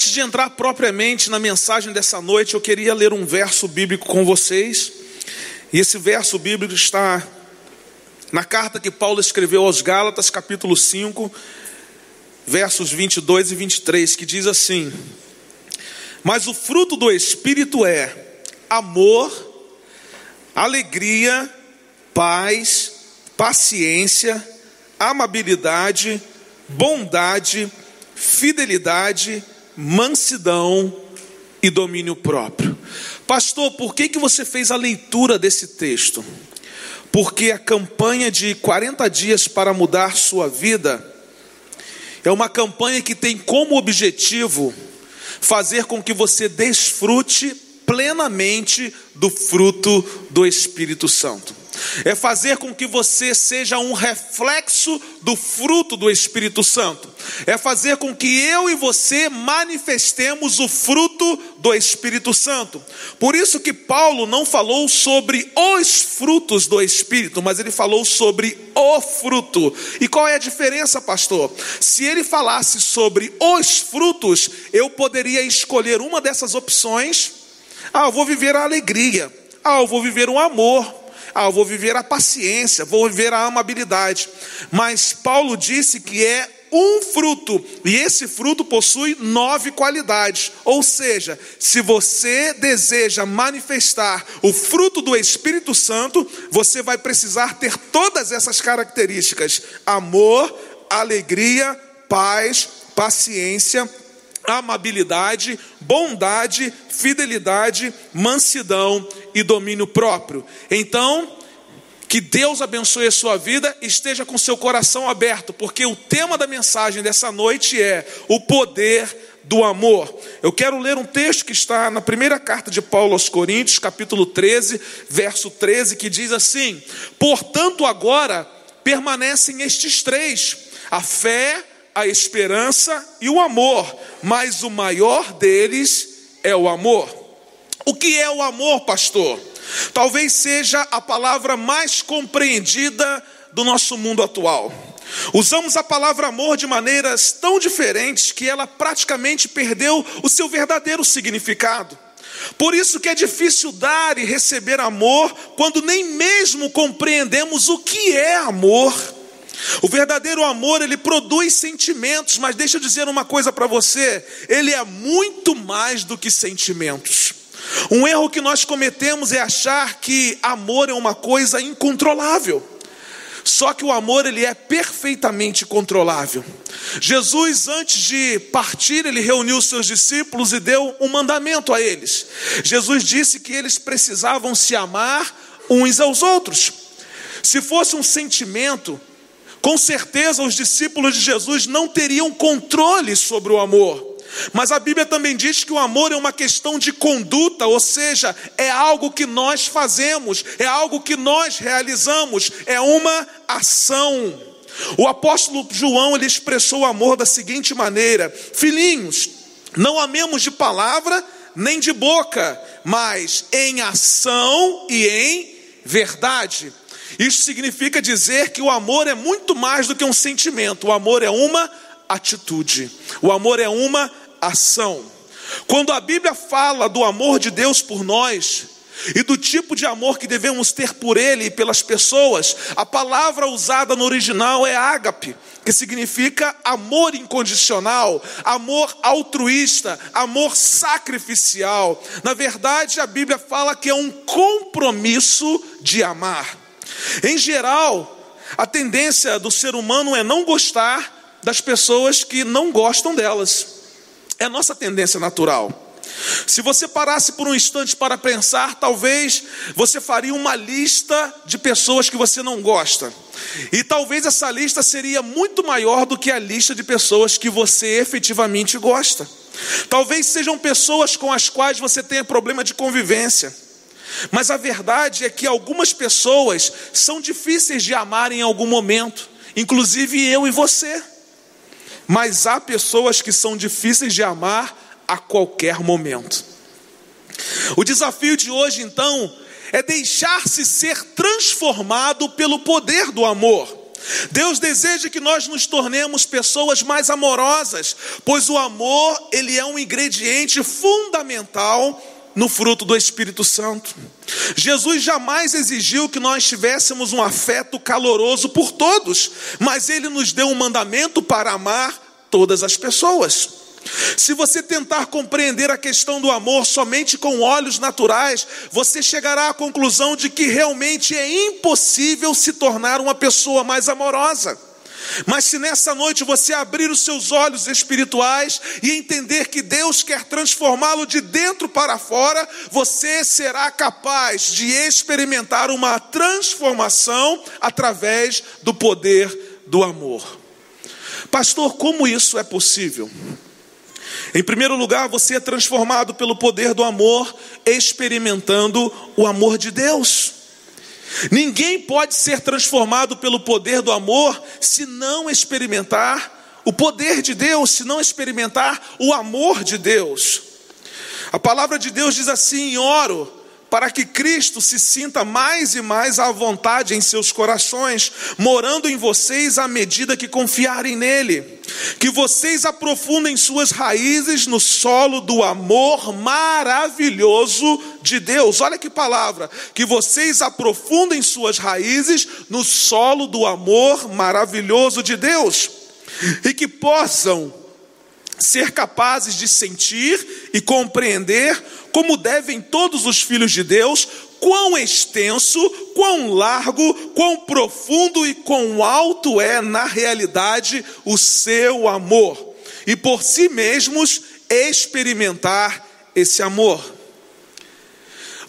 antes de entrar propriamente na mensagem dessa noite, eu queria ler um verso bíblico com vocês. E esse verso bíblico está na carta que Paulo escreveu aos Gálatas, capítulo 5, versos 22 e 23, que diz assim: Mas o fruto do Espírito é amor, alegria, paz, paciência, amabilidade, bondade, fidelidade, mansidão e domínio próprio. Pastor, por que, que você fez a leitura desse texto? Porque a campanha de 40 dias para mudar sua vida é uma campanha que tem como objetivo fazer com que você desfrute plenamente do fruto do Espírito Santo é fazer com que você seja um reflexo do fruto do Espírito Santo, é fazer com que eu e você manifestemos o fruto do Espírito Santo. Por isso que Paulo não falou sobre os frutos do Espírito, mas ele falou sobre o fruto. E qual é a diferença, pastor? Se ele falasse sobre os frutos, eu poderia escolher uma dessas opções. Ah, eu vou viver a alegria. Ah, eu vou viver o amor. Ah, eu vou viver a paciência, vou viver a amabilidade. Mas Paulo disse que é um fruto, e esse fruto possui nove qualidades. Ou seja, se você deseja manifestar o fruto do Espírito Santo, você vai precisar ter todas essas características: amor, alegria, paz, paciência, amabilidade, bondade, fidelidade, mansidão e domínio próprio. Então, que Deus abençoe a sua vida, esteja com seu coração aberto, porque o tema da mensagem dessa noite é o poder do amor. Eu quero ler um texto que está na primeira carta de Paulo aos Coríntios, capítulo 13, verso 13, que diz assim: Portanto, agora permanecem estes três: a fé, a esperança e o amor, mas o maior deles é o amor. O que é o amor, pastor? Talvez seja a palavra mais compreendida do nosso mundo atual. Usamos a palavra amor de maneiras tão diferentes que ela praticamente perdeu o seu verdadeiro significado. Por isso que é difícil dar e receber amor quando nem mesmo compreendemos o que é amor. O verdadeiro amor, ele produz sentimentos, mas deixa eu dizer uma coisa para você: ele é muito mais do que sentimentos. Um erro que nós cometemos é achar que amor é uma coisa incontrolável. Só que o amor ele é perfeitamente controlável. Jesus antes de partir, ele reuniu os seus discípulos e deu um mandamento a eles. Jesus disse que eles precisavam se amar uns aos outros. Se fosse um sentimento, com certeza os discípulos de Jesus não teriam controle sobre o amor. Mas a Bíblia também diz que o amor é uma questão de conduta, ou seja, é algo que nós fazemos, é algo que nós realizamos, é uma ação. O apóstolo João ele expressou o amor da seguinte maneira: Filhinhos, não amemos de palavra nem de boca, mas em ação e em verdade. Isso significa dizer que o amor é muito mais do que um sentimento, o amor é uma atitude, o amor é uma ação. Quando a Bíblia fala do amor de Deus por nós, e do tipo de amor que devemos ter por Ele e pelas pessoas, a palavra usada no original é ágape, que significa amor incondicional, amor altruísta, amor sacrificial. Na verdade, a Bíblia fala que é um compromisso de amar. Em geral, a tendência do ser humano é não gostar das pessoas que não gostam delas. É nossa tendência natural. Se você parasse por um instante para pensar, talvez você faria uma lista de pessoas que você não gosta. E talvez essa lista seria muito maior do que a lista de pessoas que você efetivamente gosta. Talvez sejam pessoas com as quais você tenha problema de convivência. Mas a verdade é que algumas pessoas são difíceis de amar em algum momento, inclusive eu e você. Mas há pessoas que são difíceis de amar a qualquer momento. O desafio de hoje, então, é deixar-se ser transformado pelo poder do amor. Deus deseja que nós nos tornemos pessoas mais amorosas, pois o amor, ele é um ingrediente fundamental no fruto do Espírito Santo. Jesus jamais exigiu que nós tivéssemos um afeto caloroso por todos, mas ele nos deu um mandamento para amar todas as pessoas. Se você tentar compreender a questão do amor somente com olhos naturais, você chegará à conclusão de que realmente é impossível se tornar uma pessoa mais amorosa. Mas se nessa noite você abrir os seus olhos espirituais e entender que Deus quer transformá-lo de dentro para fora, você será capaz de experimentar uma transformação através do poder do amor. Pastor, como isso é possível? Em primeiro lugar, você é transformado pelo poder do amor, experimentando o amor de Deus. Ninguém pode ser transformado pelo poder do amor se não experimentar o poder de Deus, se não experimentar o amor de Deus. A palavra de Deus diz assim: oro para que Cristo se sinta mais e mais à vontade em seus corações, morando em vocês à medida que confiarem nele. Que vocês aprofundem suas raízes no solo do amor maravilhoso de Deus. Olha que palavra! Que vocês aprofundem suas raízes no solo do amor maravilhoso de Deus. E que possam ser capazes de sentir e compreender como devem todos os filhos de Deus, quão extenso, quão largo, quão profundo e quão alto é, na realidade, o seu amor, e por si mesmos experimentar esse amor.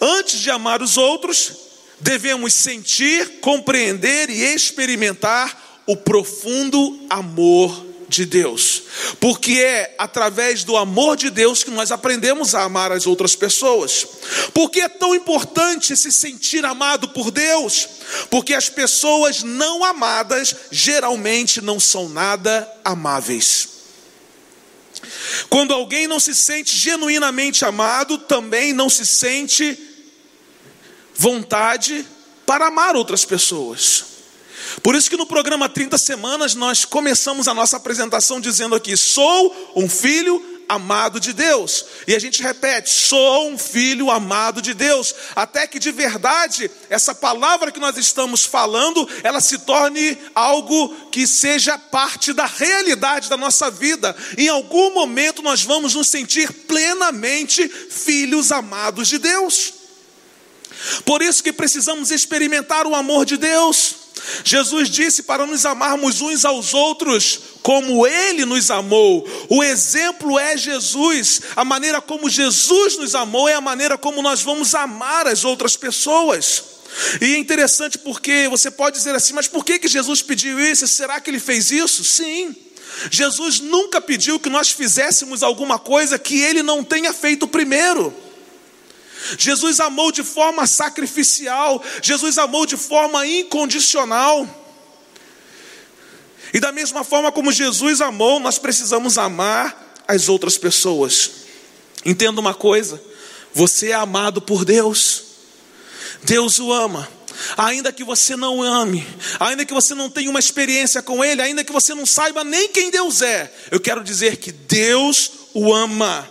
Antes de amar os outros, devemos sentir, compreender e experimentar o profundo amor de Deus, porque é através do amor de Deus que nós aprendemos a amar as outras pessoas. Porque é tão importante se sentir amado por Deus? Porque as pessoas não amadas geralmente não são nada amáveis. Quando alguém não se sente genuinamente amado, também não se sente vontade para amar outras pessoas. Por isso que no programa 30 semanas nós começamos a nossa apresentação dizendo aqui: sou um filho amado de Deus. E a gente repete: sou um filho amado de Deus, até que de verdade essa palavra que nós estamos falando, ela se torne algo que seja parte da realidade da nossa vida. Em algum momento nós vamos nos sentir plenamente filhos amados de Deus. Por isso que precisamos experimentar o amor de Deus. Jesus disse para nos amarmos uns aos outros como Ele nos amou. O exemplo é Jesus. A maneira como Jesus nos amou é a maneira como nós vamos amar as outras pessoas. E é interessante porque você pode dizer assim, mas por que, que Jesus pediu isso? Será que ele fez isso? Sim. Jesus nunca pediu que nós fizéssemos alguma coisa que ele não tenha feito primeiro. Jesus amou de forma sacrificial, Jesus amou de forma incondicional. E da mesma forma como Jesus amou, nós precisamos amar as outras pessoas. Entenda uma coisa: você é amado por Deus, Deus o ama. Ainda que você não ame, ainda que você não tenha uma experiência com Ele, ainda que você não saiba nem quem Deus é, eu quero dizer que Deus o ama.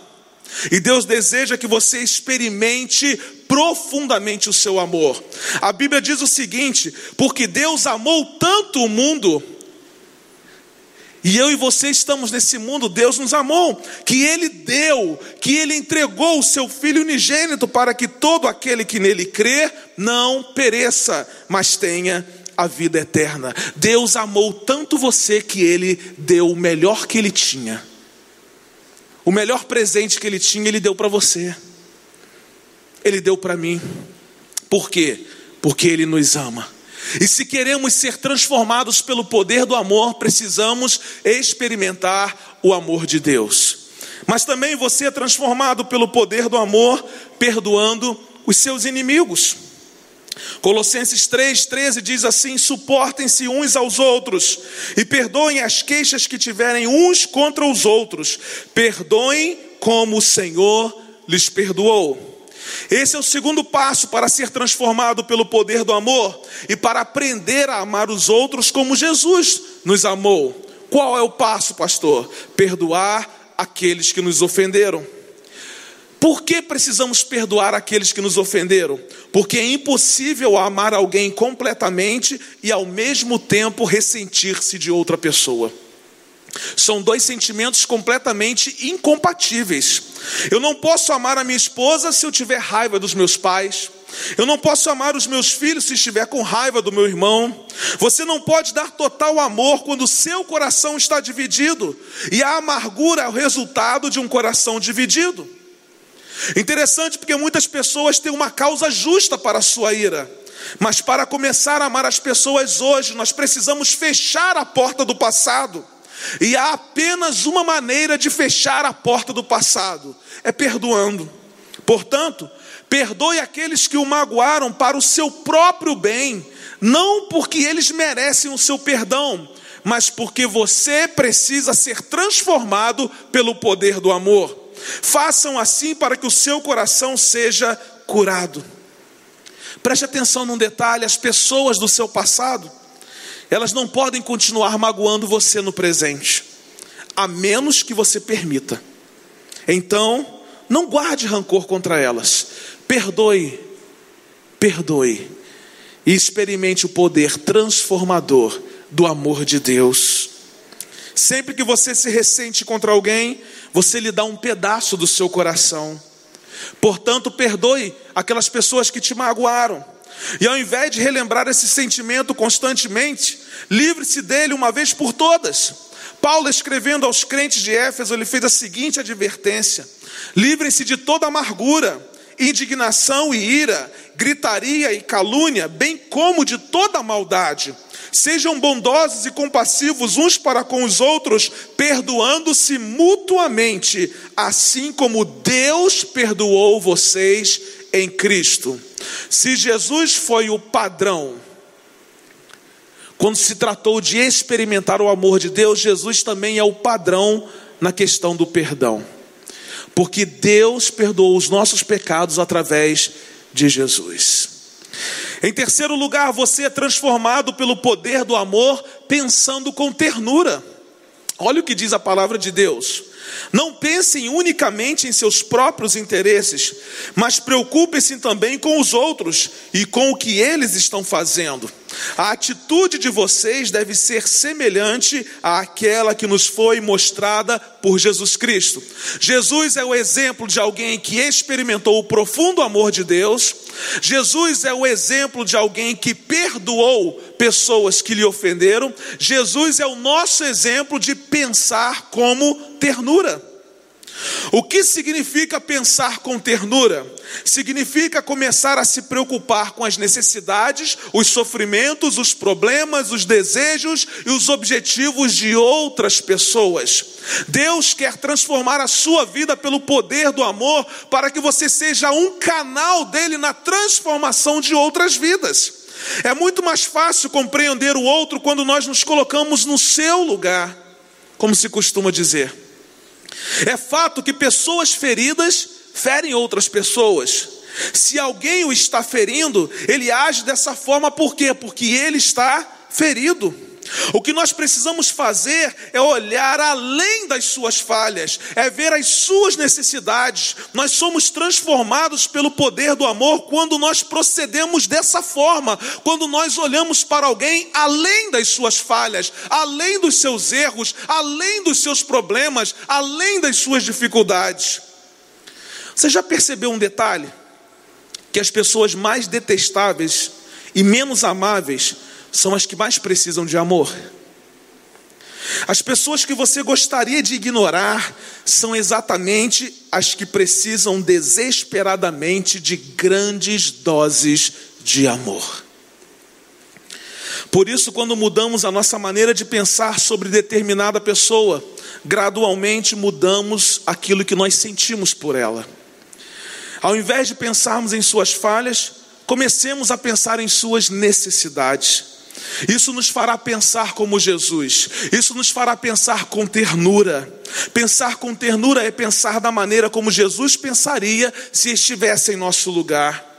E Deus deseja que você experimente profundamente o seu amor. A Bíblia diz o seguinte: porque Deus amou tanto o mundo, e eu e você estamos nesse mundo, Deus nos amou, que Ele deu, que Ele entregou o seu Filho unigênito para que todo aquele que nele crê não pereça, mas tenha a vida eterna. Deus amou tanto você que Ele deu o melhor que Ele tinha o melhor presente que ele tinha, ele deu para você. Ele deu para mim. Por quê? Porque ele nos ama. E se queremos ser transformados pelo poder do amor, precisamos experimentar o amor de Deus. Mas também você é transformado pelo poder do amor, perdoando os seus inimigos. Colossenses 3,13 diz assim: suportem-se uns aos outros e perdoem as queixas que tiverem uns contra os outros, perdoem como o Senhor lhes perdoou. Esse é o segundo passo para ser transformado pelo poder do amor e para aprender a amar os outros como Jesus nos amou. Qual é o passo, pastor? Perdoar aqueles que nos ofenderam. Por que precisamos perdoar aqueles que nos ofenderam? Porque é impossível amar alguém completamente e ao mesmo tempo ressentir-se de outra pessoa. São dois sentimentos completamente incompatíveis. Eu não posso amar a minha esposa se eu tiver raiva dos meus pais. Eu não posso amar os meus filhos se estiver com raiva do meu irmão. Você não pode dar total amor quando seu coração está dividido. E a amargura é o resultado de um coração dividido. Interessante porque muitas pessoas têm uma causa justa para a sua ira. Mas para começar a amar as pessoas hoje, nós precisamos fechar a porta do passado. E há apenas uma maneira de fechar a porta do passado: é perdoando. Portanto, perdoe aqueles que o magoaram para o seu próprio bem, não porque eles merecem o seu perdão, mas porque você precisa ser transformado pelo poder do amor. Façam assim para que o seu coração seja curado. Preste atenção num detalhe: as pessoas do seu passado elas não podem continuar magoando você no presente, a menos que você permita. Então, não guarde rancor contra elas, perdoe, perdoe e experimente o poder transformador do amor de Deus. Sempre que você se ressente contra alguém, você lhe dá um pedaço do seu coração. Portanto, perdoe aquelas pessoas que te magoaram. E ao invés de relembrar esse sentimento constantemente, livre-se dele uma vez por todas. Paulo, escrevendo aos crentes de Éfeso, ele fez a seguinte advertência: livrem-se de toda amargura, indignação e ira, gritaria e calúnia, bem como de toda maldade. Sejam bondosos e compassivos uns para com os outros, perdoando-se mutuamente, assim como Deus perdoou vocês em Cristo. Se Jesus foi o padrão, quando se tratou de experimentar o amor de Deus, Jesus também é o padrão na questão do perdão. Porque Deus perdoou os nossos pecados através de Jesus. Em terceiro lugar, você é transformado pelo poder do amor, pensando com ternura. Olha o que diz a palavra de Deus. Não pensem unicamente em seus próprios interesses, mas preocupem-se também com os outros e com o que eles estão fazendo. A atitude de vocês deve ser semelhante àquela que nos foi mostrada por Jesus Cristo. Jesus é o exemplo de alguém que experimentou o profundo amor de Deus. Jesus é o exemplo de alguém que perdoou pessoas que lhe ofenderam. Jesus é o nosso exemplo de pensar como ternura. O que significa pensar com ternura? Significa começar a se preocupar com as necessidades, os sofrimentos, os problemas, os desejos e os objetivos de outras pessoas. Deus quer transformar a sua vida pelo poder do amor para que você seja um canal dele na transformação de outras vidas. É muito mais fácil compreender o outro quando nós nos colocamos no seu lugar, como se costuma dizer. É fato que pessoas feridas ferem outras pessoas. Se alguém o está ferindo, ele age dessa forma por quê? Porque ele está ferido. O que nós precisamos fazer é olhar além das suas falhas, é ver as suas necessidades. Nós somos transformados pelo poder do amor quando nós procedemos dessa forma, quando nós olhamos para alguém além das suas falhas, além dos seus erros, além dos seus problemas, além das suas dificuldades. Você já percebeu um detalhe? Que as pessoas mais detestáveis e menos amáveis são as que mais precisam de amor. As pessoas que você gostaria de ignorar são exatamente as que precisam desesperadamente de grandes doses de amor. Por isso, quando mudamos a nossa maneira de pensar sobre determinada pessoa, gradualmente mudamos aquilo que nós sentimos por ela. Ao invés de pensarmos em suas falhas, comecemos a pensar em suas necessidades. Isso nos fará pensar como Jesus, isso nos fará pensar com ternura. Pensar com ternura é pensar da maneira como Jesus pensaria se estivesse em nosso lugar.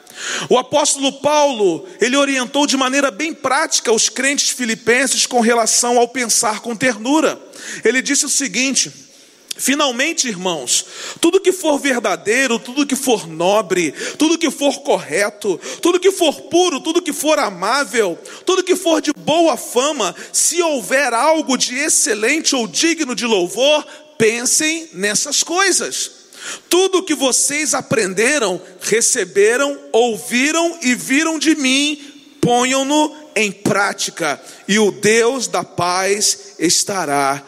O apóstolo Paulo, ele orientou de maneira bem prática os crentes filipenses com relação ao pensar com ternura. Ele disse o seguinte: Finalmente, irmãos, tudo que for verdadeiro, tudo que for nobre, tudo que for correto, tudo que for puro, tudo que for amável, tudo que for de boa fama, se houver algo de excelente ou digno de louvor, pensem nessas coisas. Tudo que vocês aprenderam, receberam, ouviram e viram de mim, ponham-no em prática, e o Deus da paz estará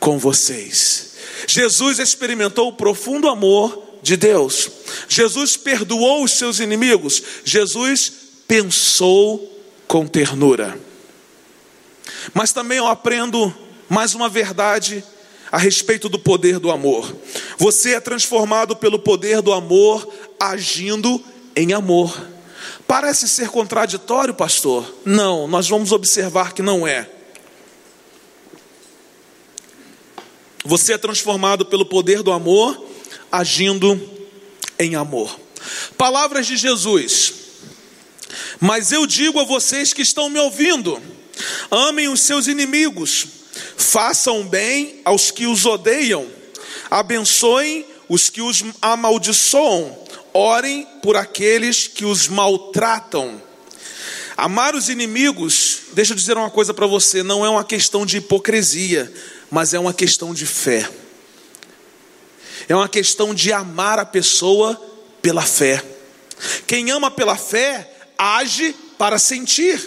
com vocês. Jesus experimentou o profundo amor de Deus. Jesus perdoou os seus inimigos. Jesus pensou com ternura. Mas também eu aprendo mais uma verdade a respeito do poder do amor. Você é transformado pelo poder do amor agindo em amor. Parece ser contraditório, pastor? Não, nós vamos observar que não é. Você é transformado pelo poder do amor, agindo em amor. Palavras de Jesus. Mas eu digo a vocês que estão me ouvindo: amem os seus inimigos, façam bem aos que os odeiam, abençoem os que os amaldiçoam, orem por aqueles que os maltratam. Amar os inimigos, deixa eu dizer uma coisa para você, não é uma questão de hipocrisia, mas é uma questão de fé. É uma questão de amar a pessoa pela fé. Quem ama pela fé, age para sentir.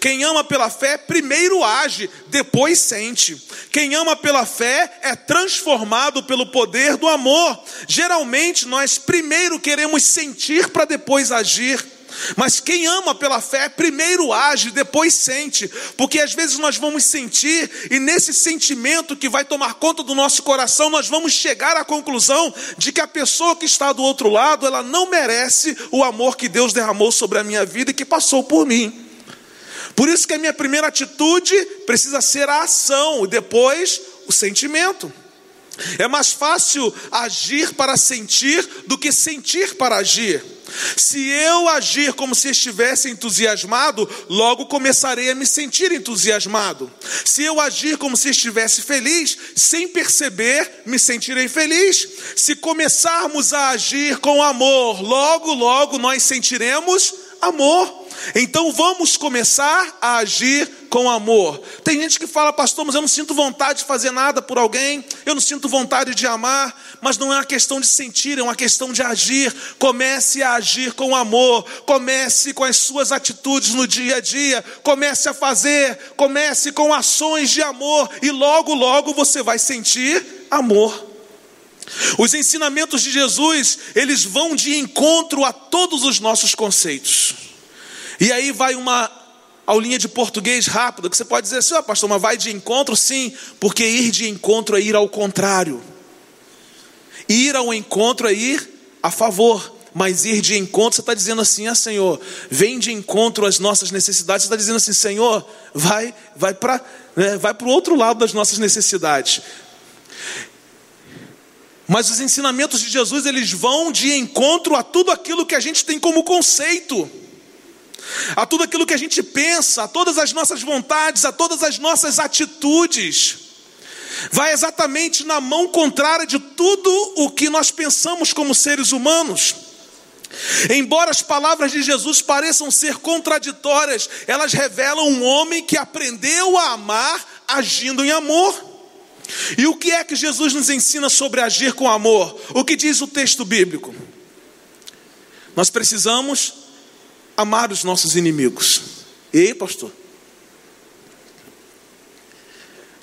Quem ama pela fé, primeiro age, depois sente. Quem ama pela fé é transformado pelo poder do amor. Geralmente nós primeiro queremos sentir para depois agir. Mas quem ama pela fé, primeiro age, depois sente, porque às vezes nós vamos sentir, e nesse sentimento que vai tomar conta do nosso coração, nós vamos chegar à conclusão de que a pessoa que está do outro lado, ela não merece o amor que Deus derramou sobre a minha vida e que passou por mim. Por isso que a minha primeira atitude precisa ser a ação, e depois o sentimento. É mais fácil agir para sentir do que sentir para agir. Se eu agir como se estivesse entusiasmado, logo começarei a me sentir entusiasmado. Se eu agir como se estivesse feliz, sem perceber, me sentirei feliz. Se começarmos a agir com amor, logo, logo nós sentiremos amor. Então vamos começar a agir com amor. Tem gente que fala, pastor, mas eu não sinto vontade de fazer nada por alguém, eu não sinto vontade de amar, mas não é uma questão de sentir, é uma questão de agir. Comece a agir com amor, comece com as suas atitudes no dia a dia, comece a fazer, comece com ações de amor, e logo, logo você vai sentir amor. Os ensinamentos de Jesus, eles vão de encontro a todos os nossos conceitos. E aí vai uma aulinha de português rápida, que você pode dizer assim, oh, pastor, mas vai de encontro? Sim, porque ir de encontro é ir ao contrário. Ir ao encontro é ir a favor. Mas ir de encontro, você está dizendo assim, ah Senhor, vem de encontro às nossas necessidades, você está dizendo assim, Senhor, vai, vai para né, o outro lado das nossas necessidades. Mas os ensinamentos de Jesus, eles vão de encontro a tudo aquilo que a gente tem como conceito a tudo aquilo que a gente pensa, a todas as nossas vontades, a todas as nossas atitudes. Vai exatamente na mão contrária de tudo o que nós pensamos como seres humanos. Embora as palavras de Jesus pareçam ser contraditórias, elas revelam um homem que aprendeu a amar agindo em amor. E o que é que Jesus nos ensina sobre agir com amor? O que diz o texto bíblico? Nós precisamos amar os nossos inimigos. Ei, pastor.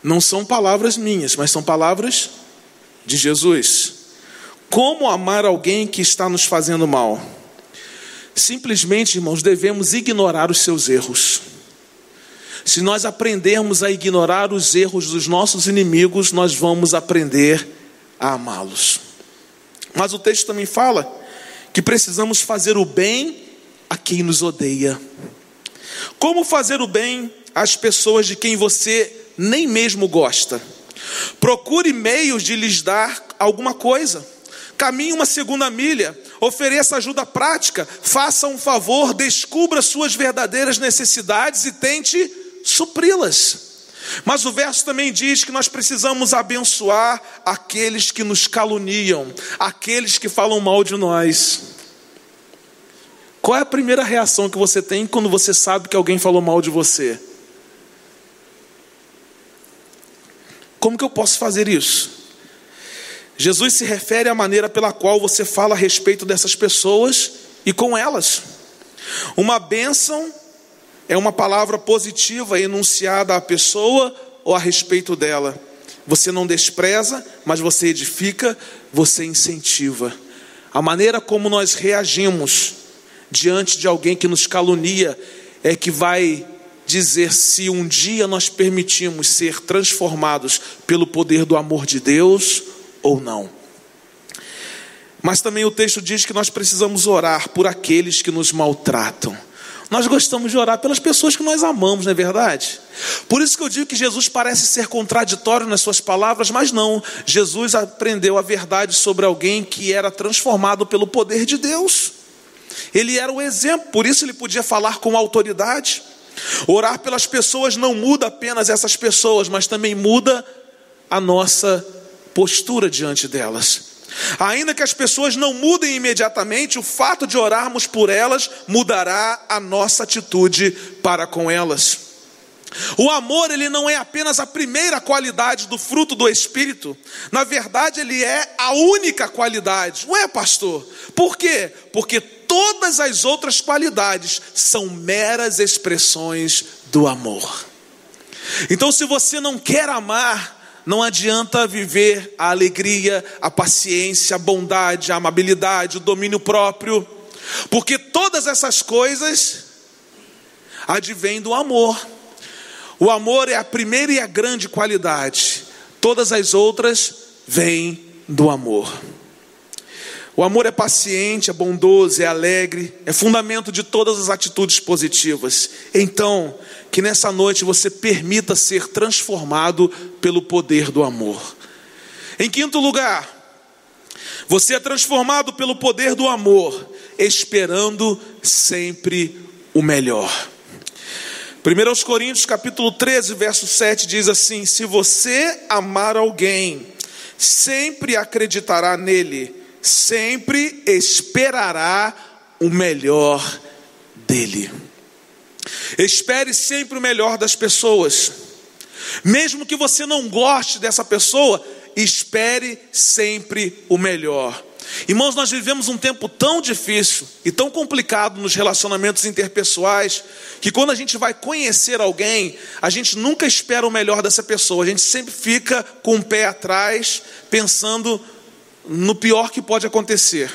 Não são palavras minhas, mas são palavras de Jesus. Como amar alguém que está nos fazendo mal? Simplesmente, irmãos, devemos ignorar os seus erros. Se nós aprendermos a ignorar os erros dos nossos inimigos, nós vamos aprender a amá-los. Mas o texto também fala que precisamos fazer o bem a quem nos odeia. Como fazer o bem às pessoas de quem você nem mesmo gosta. Procure meios de lhes dar alguma coisa. Caminhe uma segunda milha, ofereça ajuda prática, faça um favor, descubra suas verdadeiras necessidades e tente supri-las. Mas o verso também diz que nós precisamos abençoar aqueles que nos caluniam, aqueles que falam mal de nós. Qual é a primeira reação que você tem quando você sabe que alguém falou mal de você? Como que eu posso fazer isso? Jesus se refere à maneira pela qual você fala a respeito dessas pessoas e com elas. Uma bênção é uma palavra positiva enunciada à pessoa ou a respeito dela. Você não despreza, mas você edifica, você incentiva. A maneira como nós reagimos diante de alguém que nos calunia é que vai dizer se um dia nós permitimos ser transformados pelo poder do amor de Deus ou não. Mas também o texto diz que nós precisamos orar por aqueles que nos maltratam. Nós gostamos de orar pelas pessoas que nós amamos, não é verdade? Por isso que eu digo que Jesus parece ser contraditório nas suas palavras, mas não. Jesus aprendeu a verdade sobre alguém que era transformado pelo poder de Deus. Ele era o exemplo, por isso ele podia falar com autoridade. Orar pelas pessoas não muda apenas essas pessoas, mas também muda a nossa postura diante delas. Ainda que as pessoas não mudem imediatamente, o fato de orarmos por elas mudará a nossa atitude para com elas. O amor, ele não é apenas a primeira qualidade do fruto do Espírito, na verdade, ele é a única qualidade. Ué, pastor, por quê? Porque todas as outras qualidades são meras expressões do amor. Então, se você não quer amar, não adianta viver a alegria, a paciência, a bondade, a amabilidade, o domínio próprio, porque todas essas coisas advêm do amor. O amor é a primeira e a grande qualidade, todas as outras vêm do amor. O amor é paciente, é bondoso, é alegre, é fundamento de todas as atitudes positivas. Então, que nessa noite você permita ser transformado pelo poder do amor. Em quinto lugar, você é transformado pelo poder do amor, esperando sempre o melhor. 1 Coríntios capítulo 13, verso 7 diz assim: Se você amar alguém, sempre acreditará nele sempre esperará o melhor dele. Espere sempre o melhor das pessoas. Mesmo que você não goste dessa pessoa, espere sempre o melhor. Irmãos, nós vivemos um tempo tão difícil e tão complicado nos relacionamentos interpessoais, que quando a gente vai conhecer alguém, a gente nunca espera o melhor dessa pessoa, a gente sempre fica com o pé atrás, pensando no pior que pode acontecer.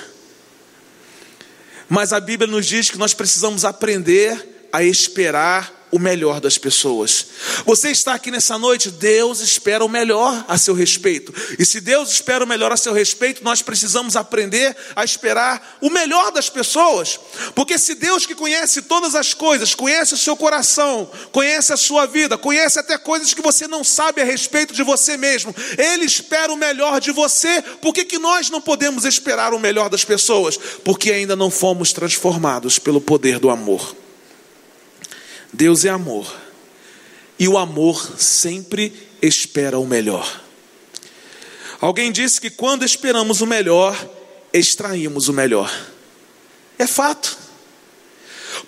Mas a Bíblia nos diz que nós precisamos aprender a esperar o melhor das pessoas. Você está aqui nessa noite, Deus espera o melhor a seu respeito. E se Deus espera o melhor a seu respeito, nós precisamos aprender a esperar o melhor das pessoas. Porque se Deus que conhece todas as coisas, conhece o seu coração, conhece a sua vida, conhece até coisas que você não sabe a respeito de você mesmo, Ele espera o melhor de você, por que, que nós não podemos esperar o melhor das pessoas? Porque ainda não fomos transformados pelo poder do amor. Deus é amor. E o amor sempre espera o melhor. Alguém disse que quando esperamos o melhor, extraímos o melhor. É fato.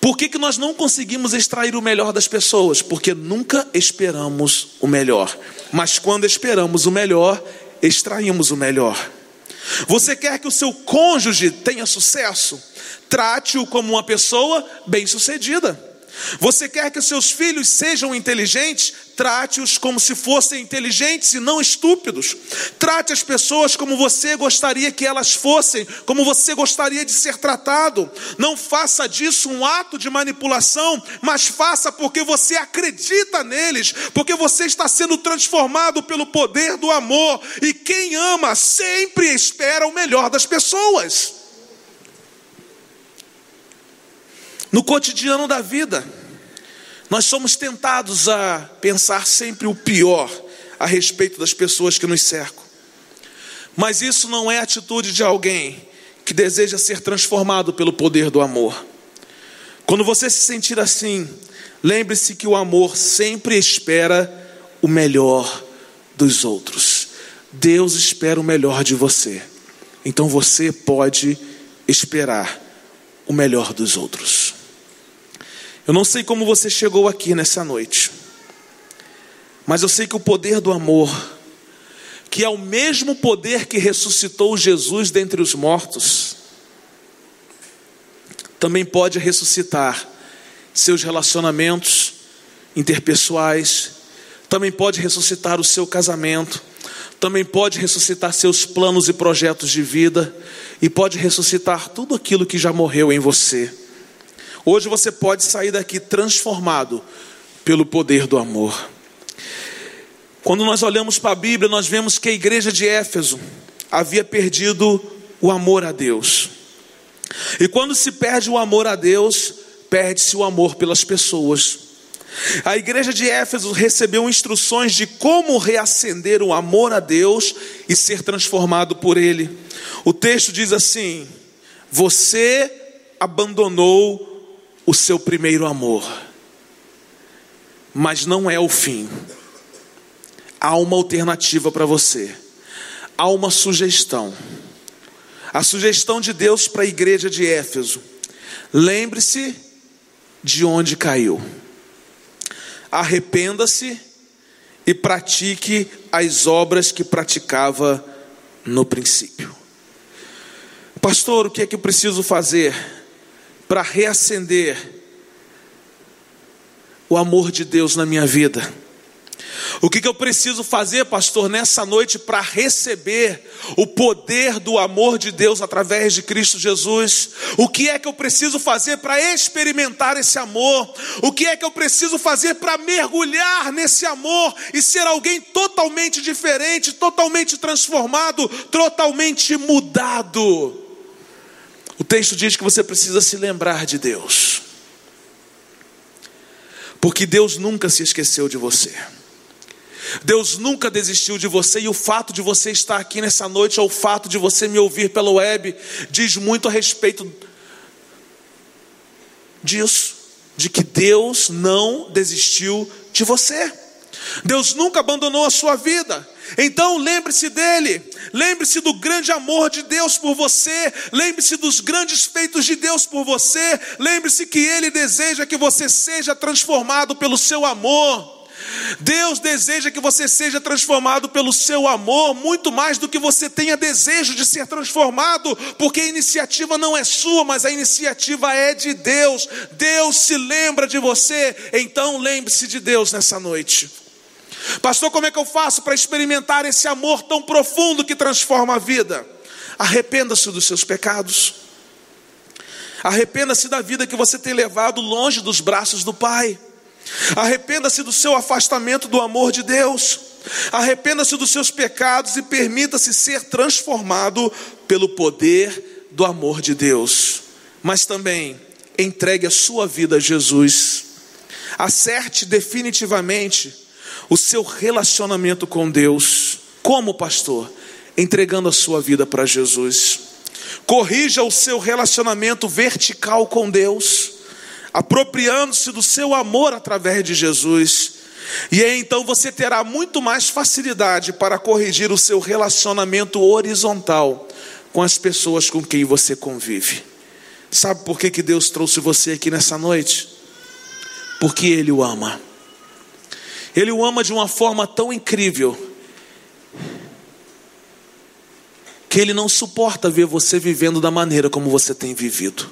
Por que, que nós não conseguimos extrair o melhor das pessoas? Porque nunca esperamos o melhor. Mas quando esperamos o melhor, extraímos o melhor. Você quer que o seu cônjuge tenha sucesso? Trate-o como uma pessoa bem-sucedida. Você quer que seus filhos sejam inteligentes? Trate-os como se fossem inteligentes e não estúpidos. Trate as pessoas como você gostaria que elas fossem, como você gostaria de ser tratado. Não faça disso um ato de manipulação, mas faça porque você acredita neles, porque você está sendo transformado pelo poder do amor. E quem ama sempre espera o melhor das pessoas. No cotidiano da vida. Nós somos tentados a pensar sempre o pior a respeito das pessoas que nos cercam. Mas isso não é atitude de alguém que deseja ser transformado pelo poder do amor. Quando você se sentir assim, lembre-se que o amor sempre espera o melhor dos outros. Deus espera o melhor de você. Então você pode esperar o melhor dos outros. Eu não sei como você chegou aqui nessa noite, mas eu sei que o poder do amor, que é o mesmo poder que ressuscitou Jesus dentre os mortos, também pode ressuscitar seus relacionamentos interpessoais, também pode ressuscitar o seu casamento, também pode ressuscitar seus planos e projetos de vida, e pode ressuscitar tudo aquilo que já morreu em você. Hoje você pode sair daqui transformado pelo poder do amor. Quando nós olhamos para a Bíblia, nós vemos que a igreja de Éfeso havia perdido o amor a Deus. E quando se perde o amor a Deus, perde-se o amor pelas pessoas. A igreja de Éfeso recebeu instruções de como reacender o amor a Deus e ser transformado por Ele. O texto diz assim: Você abandonou o seu primeiro amor. Mas não é o fim. Há uma alternativa para você. Há uma sugestão. A sugestão de Deus para a igreja de Éfeso. Lembre-se de onde caiu. Arrependa-se e pratique as obras que praticava no princípio. Pastor, o que é que eu preciso fazer? Para reacender o amor de Deus na minha vida. O que, que eu preciso fazer, pastor, nessa noite para receber o poder do amor de Deus através de Cristo Jesus? O que é que eu preciso fazer para experimentar esse amor? O que é que eu preciso fazer para mergulhar nesse amor e ser alguém totalmente diferente, totalmente transformado, totalmente mudado? O texto diz que você precisa se lembrar de Deus, porque Deus nunca se esqueceu de você. Deus nunca desistiu de você, e o fato de você estar aqui nessa noite, ou o fato de você me ouvir pela web, diz muito a respeito disso, de que Deus não desistiu de você. Deus nunca abandonou a sua vida. Então lembre-se dele, lembre-se do grande amor de Deus por você, lembre-se dos grandes feitos de Deus por você, lembre-se que ele deseja que você seja transformado pelo seu amor. Deus deseja que você seja transformado pelo seu amor, muito mais do que você tenha desejo de ser transformado, porque a iniciativa não é sua, mas a iniciativa é de Deus. Deus se lembra de você, então lembre-se de Deus nessa noite. Pastor, como é que eu faço para experimentar esse amor tão profundo que transforma a vida? Arrependa-se dos seus pecados. Arrependa-se da vida que você tem levado longe dos braços do Pai. Arrependa-se do seu afastamento do amor de Deus. Arrependa-se dos seus pecados e permita-se ser transformado pelo poder do amor de Deus. Mas também entregue a sua vida a Jesus. Acerte definitivamente o seu relacionamento com Deus. Como pastor? Entregando a sua vida para Jesus. Corrija o seu relacionamento vertical com Deus, apropriando-se do seu amor através de Jesus. E aí, então você terá muito mais facilidade para corrigir o seu relacionamento horizontal com as pessoas com quem você convive. Sabe por que, que Deus trouxe você aqui nessa noite? Porque Ele o ama. Ele o ama de uma forma tão incrível que ele não suporta ver você vivendo da maneira como você tem vivido.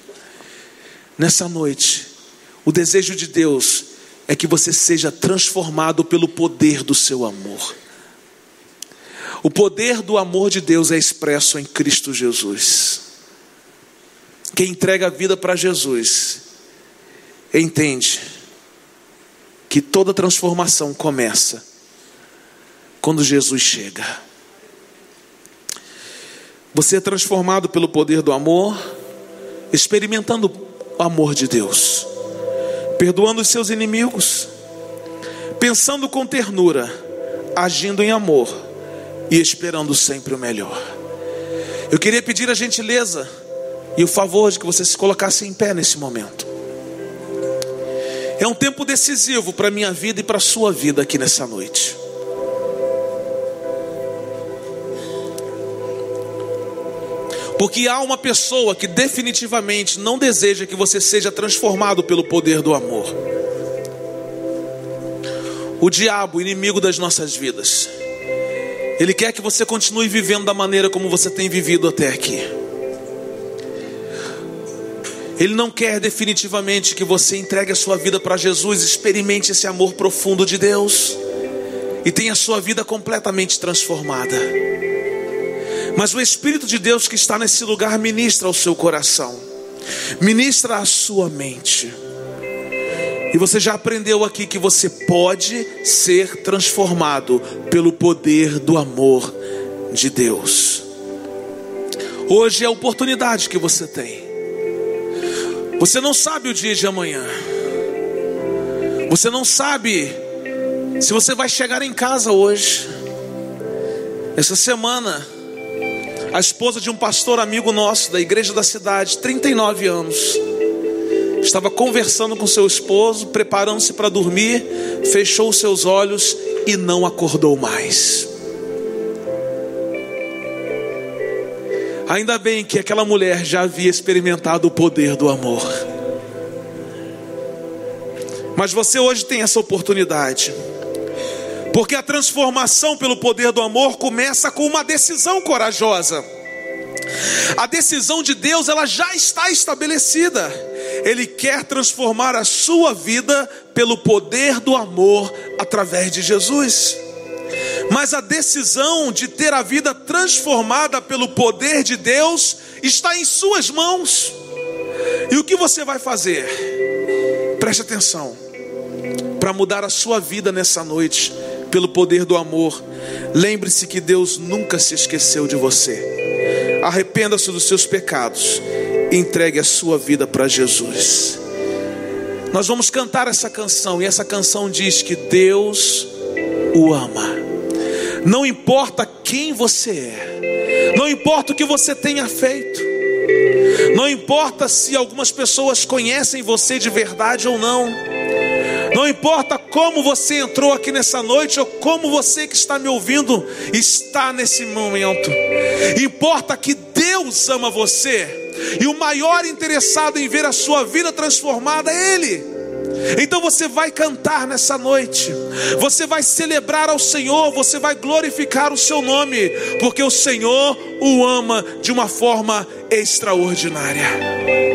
Nessa noite, o desejo de Deus é que você seja transformado pelo poder do seu amor. O poder do amor de Deus é expresso em Cristo Jesus. Quem entrega a vida para Jesus entende que toda transformação começa quando Jesus chega. Você é transformado pelo poder do amor, experimentando o amor de Deus, perdoando os seus inimigos, pensando com ternura, agindo em amor e esperando sempre o melhor. Eu queria pedir a gentileza e o favor de que você se colocasse em pé nesse momento. É um tempo decisivo para a minha vida e para a sua vida aqui nessa noite. Porque há uma pessoa que definitivamente não deseja que você seja transformado pelo poder do amor. O diabo, inimigo das nossas vidas, ele quer que você continue vivendo da maneira como você tem vivido até aqui. Ele não quer definitivamente que você entregue a sua vida para Jesus, experimente esse amor profundo de Deus e tenha a sua vida completamente transformada. Mas o Espírito de Deus que está nesse lugar ministra ao seu coração, ministra à sua mente. E você já aprendeu aqui que você pode ser transformado pelo poder do amor de Deus. Hoje é a oportunidade que você tem. Você não sabe o dia de amanhã. Você não sabe se você vai chegar em casa hoje. Essa semana, a esposa de um pastor amigo nosso da igreja da cidade, 39 anos, estava conversando com seu esposo, preparando-se para dormir, fechou seus olhos e não acordou mais. Ainda bem que aquela mulher já havia experimentado o poder do amor. Mas você hoje tem essa oportunidade. Porque a transformação pelo poder do amor começa com uma decisão corajosa. A decisão de Deus, ela já está estabelecida. Ele quer transformar a sua vida pelo poder do amor através de Jesus. Mas a decisão de ter a vida transformada pelo poder de Deus está em suas mãos. E o que você vai fazer? Preste atenção. Para mudar a sua vida nessa noite, pelo poder do amor. Lembre-se que Deus nunca se esqueceu de você. Arrependa-se dos seus pecados. Entregue a sua vida para Jesus. Nós vamos cantar essa canção e essa canção diz que Deus o ama. Não importa quem você é, não importa o que você tenha feito, não importa se algumas pessoas conhecem você de verdade ou não. Não importa como você entrou aqui nessa noite ou como você que está me ouvindo está nesse momento. Importa que Deus ama você. E o maior interessado em ver a sua vida transformada é Ele. Então você vai cantar nessa noite, você vai celebrar ao Senhor, você vai glorificar o seu nome, porque o Senhor o ama de uma forma extraordinária.